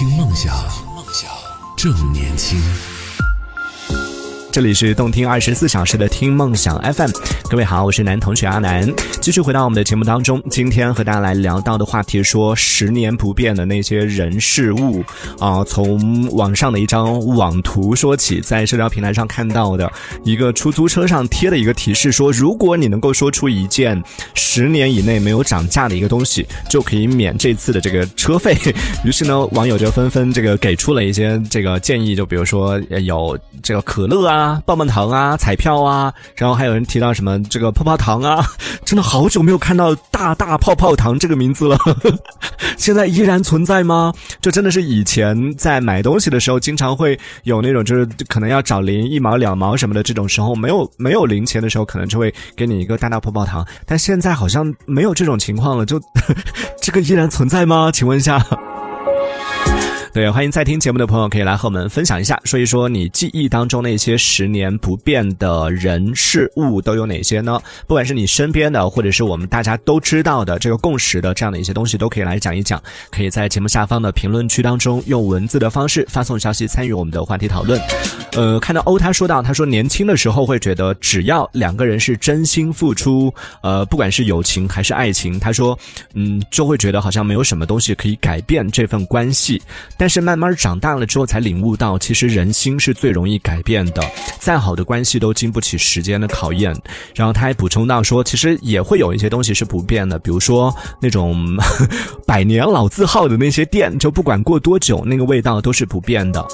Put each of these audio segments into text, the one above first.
听梦想，正年轻。这里是动听二十四小时的听梦想 FM，各位好，我是男同学阿南，继续回到我们的节目当中。今天和大家来聊到的话题说十年不变的那些人事物啊，从网上的一张网图说起，在社交平台上看到的一个出租车上贴的一个提示说，如果你能够说出一件十年以内没有涨价的一个东西，就可以免这次的这个车费。于是呢，网友就纷纷这个给出了一些这个建议，就比如说有这个可乐啊。啊，棒棒糖啊，彩票啊，然后还有人提到什么这个泡泡糖啊，真的好久没有看到大大泡泡糖这个名字了，现在依然存在吗？就真的是以前在买东西的时候，经常会有那种就是可能要找零一毛两毛什么的这种时候，没有没有零钱的时候，可能就会给你一个大大泡泡糖，但现在好像没有这种情况了，就 这个依然存在吗？请问一下。对，欢迎在听节目的朋友可以来和我们分享一下，说一说你记忆当中那些十年不变的人事物都有哪些呢？不管是你身边的，或者是我们大家都知道的这个共识的这样的一些东西，都可以来讲一讲。可以在节目下方的评论区当中用文字的方式发送消息参与我们的话题讨论。呃，看到欧他说到，他说年轻的时候会觉得只要两个人是真心付出，呃，不管是友情还是爱情，他说，嗯，就会觉得好像没有什么东西可以改变这份关系。但是慢慢长大了之后，才领悟到，其实人心是最容易改变的。再好的关系都经不起时间的考验。然后他还补充到说，其实也会有一些东西是不变的，比如说那种 百年老字号的那些店，就不管过多久，那个味道都是不变的。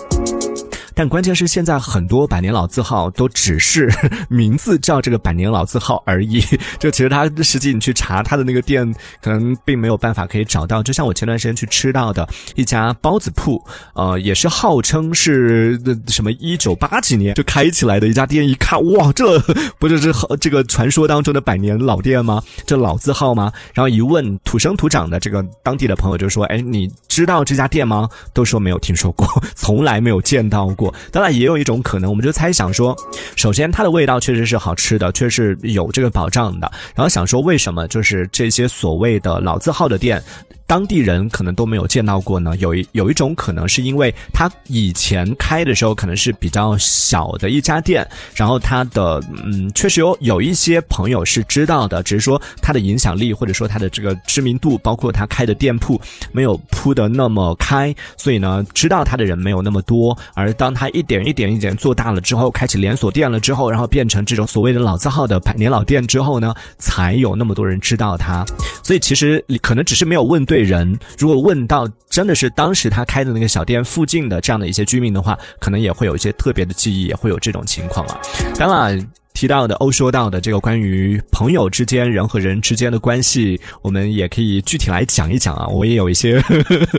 但关键是现在很多百年老字号都只是 名字叫这个百年老字号而已，就其实它实际你去查它的那个店，可能并没有办法可以找到。就像我前段时间去吃到的一家包子铺，呃，也是号称是什么一九八几年就开起来的一家店，一看哇，这不就是这个传说当中的百年老店吗？这老字号吗？然后一问土生土长的这个当地的朋友就说：“哎，你知道这家店吗？”都说没有听说过，从来没有见到过。当然，也有一种可能，我们就猜想说，首先它的味道确实是好吃的，确实有这个保障的。然后想说，为什么就是这些所谓的老字号的店？当地人可能都没有见到过呢。有一有一种可能是因为他以前开的时候可能是比较小的一家店，然后他的嗯确实有有一些朋友是知道的，只是说他的影响力或者说他的这个知名度，包括他开的店铺没有铺的那么开，所以呢知道他的人没有那么多。而当他一点一点一点做大了之后，开启连锁店了之后，然后变成这种所谓的老字号的百年老店之后呢，才有那么多人知道他。所以其实可能只是没有问对。对人，如果问到真的是当时他开的那个小店附近的这样的一些居民的话，可能也会有一些特别的记忆，也会有这种情况啊。当然，提到的欧说到的这个关于朋友之间人和人之间的关系，我们也可以具体来讲一讲啊。我也有一些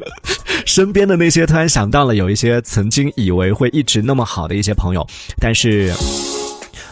身边的那些突然想到了，有一些曾经以为会一直那么好的一些朋友，但是。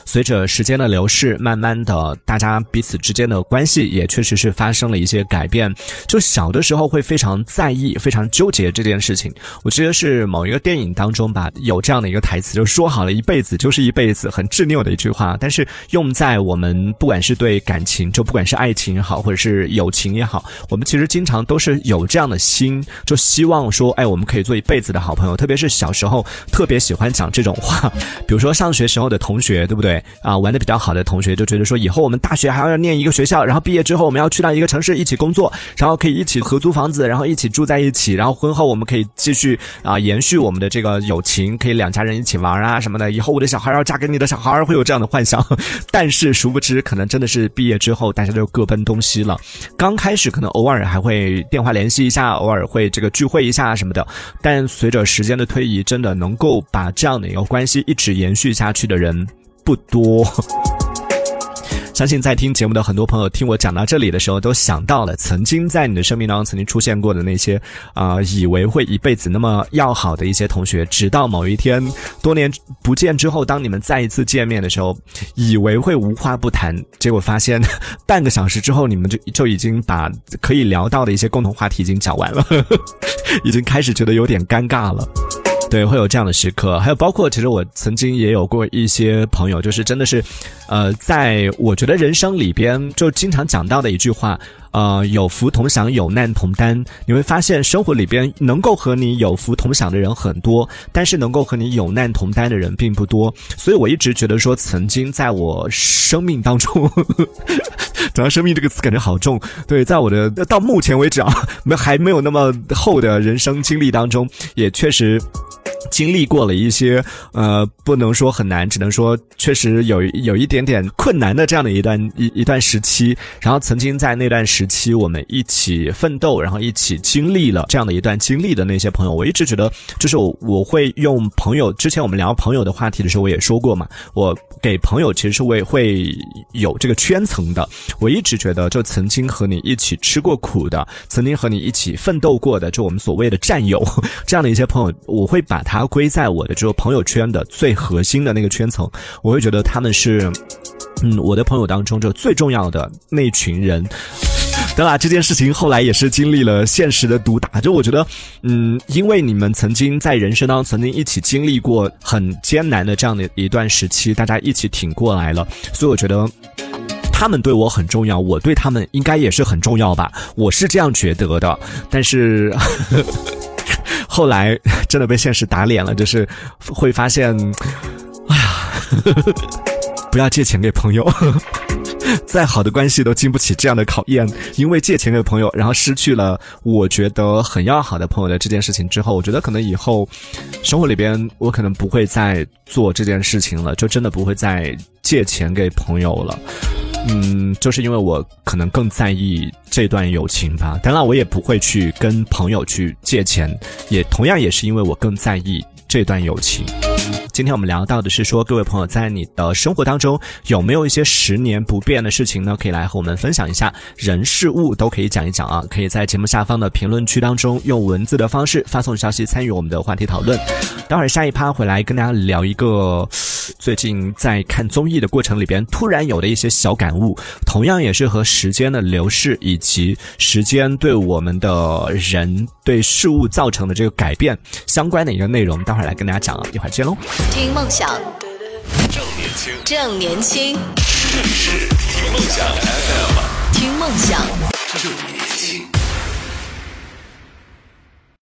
随着时间的流逝，慢慢的，大家彼此之间的关系也确实是发生了一些改变。就小的时候会非常在意、非常纠结这件事情。我记得是某一个电影当中吧，有这样的一个台词，就说好了一辈子就是一辈子，很执拗的一句话。但是用在我们不管是对感情，就不管是爱情也好，或者是友情也好，我们其实经常都是有这样的心，就希望说，哎，我们可以做一辈子的好朋友。特别是小时候特别喜欢讲这种话，比如说上学时候的同学，对不对？啊，玩的比较好的同学就觉得说，以后我们大学还要念一个学校，然后毕业之后我们要去到一个城市一起工作，然后可以一起合租房子，然后一起住在一起，然后婚后我们可以继续啊延续我们的这个友情，可以两家人一起玩啊什么的。以后我的小孩要嫁给你的小孩，会有这样的幻想。但是殊不知，可能真的是毕业之后大家就各奔东西了。刚开始可能偶尔还会电话联系一下，偶尔会这个聚会一下什么的。但随着时间的推移，真的能够把这样的一个关系一直延续下去的人。不多，相信在听节目的很多朋友听我讲到这里的时候，都想到了曾经在你的生命当中曾经出现过的那些啊，以为会一辈子那么要好的一些同学，直到某一天多年不见之后，当你们再一次见面的时候，以为会无话不谈，结果发现半个小时之后，你们就就已经把可以聊到的一些共同话题已经讲完了，已经开始觉得有点尴尬了。对，会有这样的时刻，还有包括，其实我曾经也有过一些朋友，就是真的是，呃，在我觉得人生里边就经常讲到的一句话。呃有福同享，有难同担。你会发现生活里边能够和你有福同享的人很多，但是能够和你有难同担的人并不多。所以我一直觉得说，曾经在我生命当中，讲到生命这个词感觉好重。对，在我的到目前为止啊，没还没有那么厚的人生经历当中，也确实。经历过了一些，呃，不能说很难，只能说确实有有一点点困难的这样的一段一一段时期。然后曾经在那段时期，我们一起奋斗，然后一起经历了这样的一段经历的那些朋友，我一直觉得，就是我我会用朋友。之前我们聊朋友的话题的时候，我也说过嘛，我给朋友其实是会会有这个圈层的。我一直觉得，就曾经和你一起吃过苦的，曾经和你一起奋斗过的，就我们所谓的战友这样的一些朋友，我会把他。它归在我的这个朋友圈的最核心的那个圈层，我会觉得他们是，嗯，我的朋友当中就最重要的那群人。当然，这件事情后来也是经历了现实的毒打。就我觉得，嗯，因为你们曾经在人生当中曾经一起经历过很艰难的这样的一段时期，大家一起挺过来了，所以我觉得他们对我很重要，我对他们应该也是很重要吧。我是这样觉得的，但是。后来 真的被现实打脸了，就是会发现，哎呀，不要借钱给朋友，再好的关系都经不起这样的考验。因为借钱给朋友，然后失去了我觉得很要好的朋友的这件事情之后，我觉得可能以后生活里边我可能不会再做这件事情了，就真的不会再借钱给朋友了。嗯，就是因为我可能更在意这段友情吧。当然，我也不会去跟朋友去借钱，也同样也是因为我更在意这段友情。今天我们聊到的是说，各位朋友在你的生活当中有没有一些十年不变的事情呢？可以来和我们分享一下，人事物都可以讲一讲啊。可以在节目下方的评论区当中用文字的方式发送消息参与我们的话题讨论。待会儿下一趴回来跟大家聊一个最近在看综艺的过程里边突然有的一些小感悟，同样也是和时间的流逝以及时间对我们的人对事物造成的这个改变相关的一个内容。待会儿来跟大家讲啊，一会儿见喽。听梦想，正年轻，正年轻，这里是听梦想 FM，听梦想。正年轻。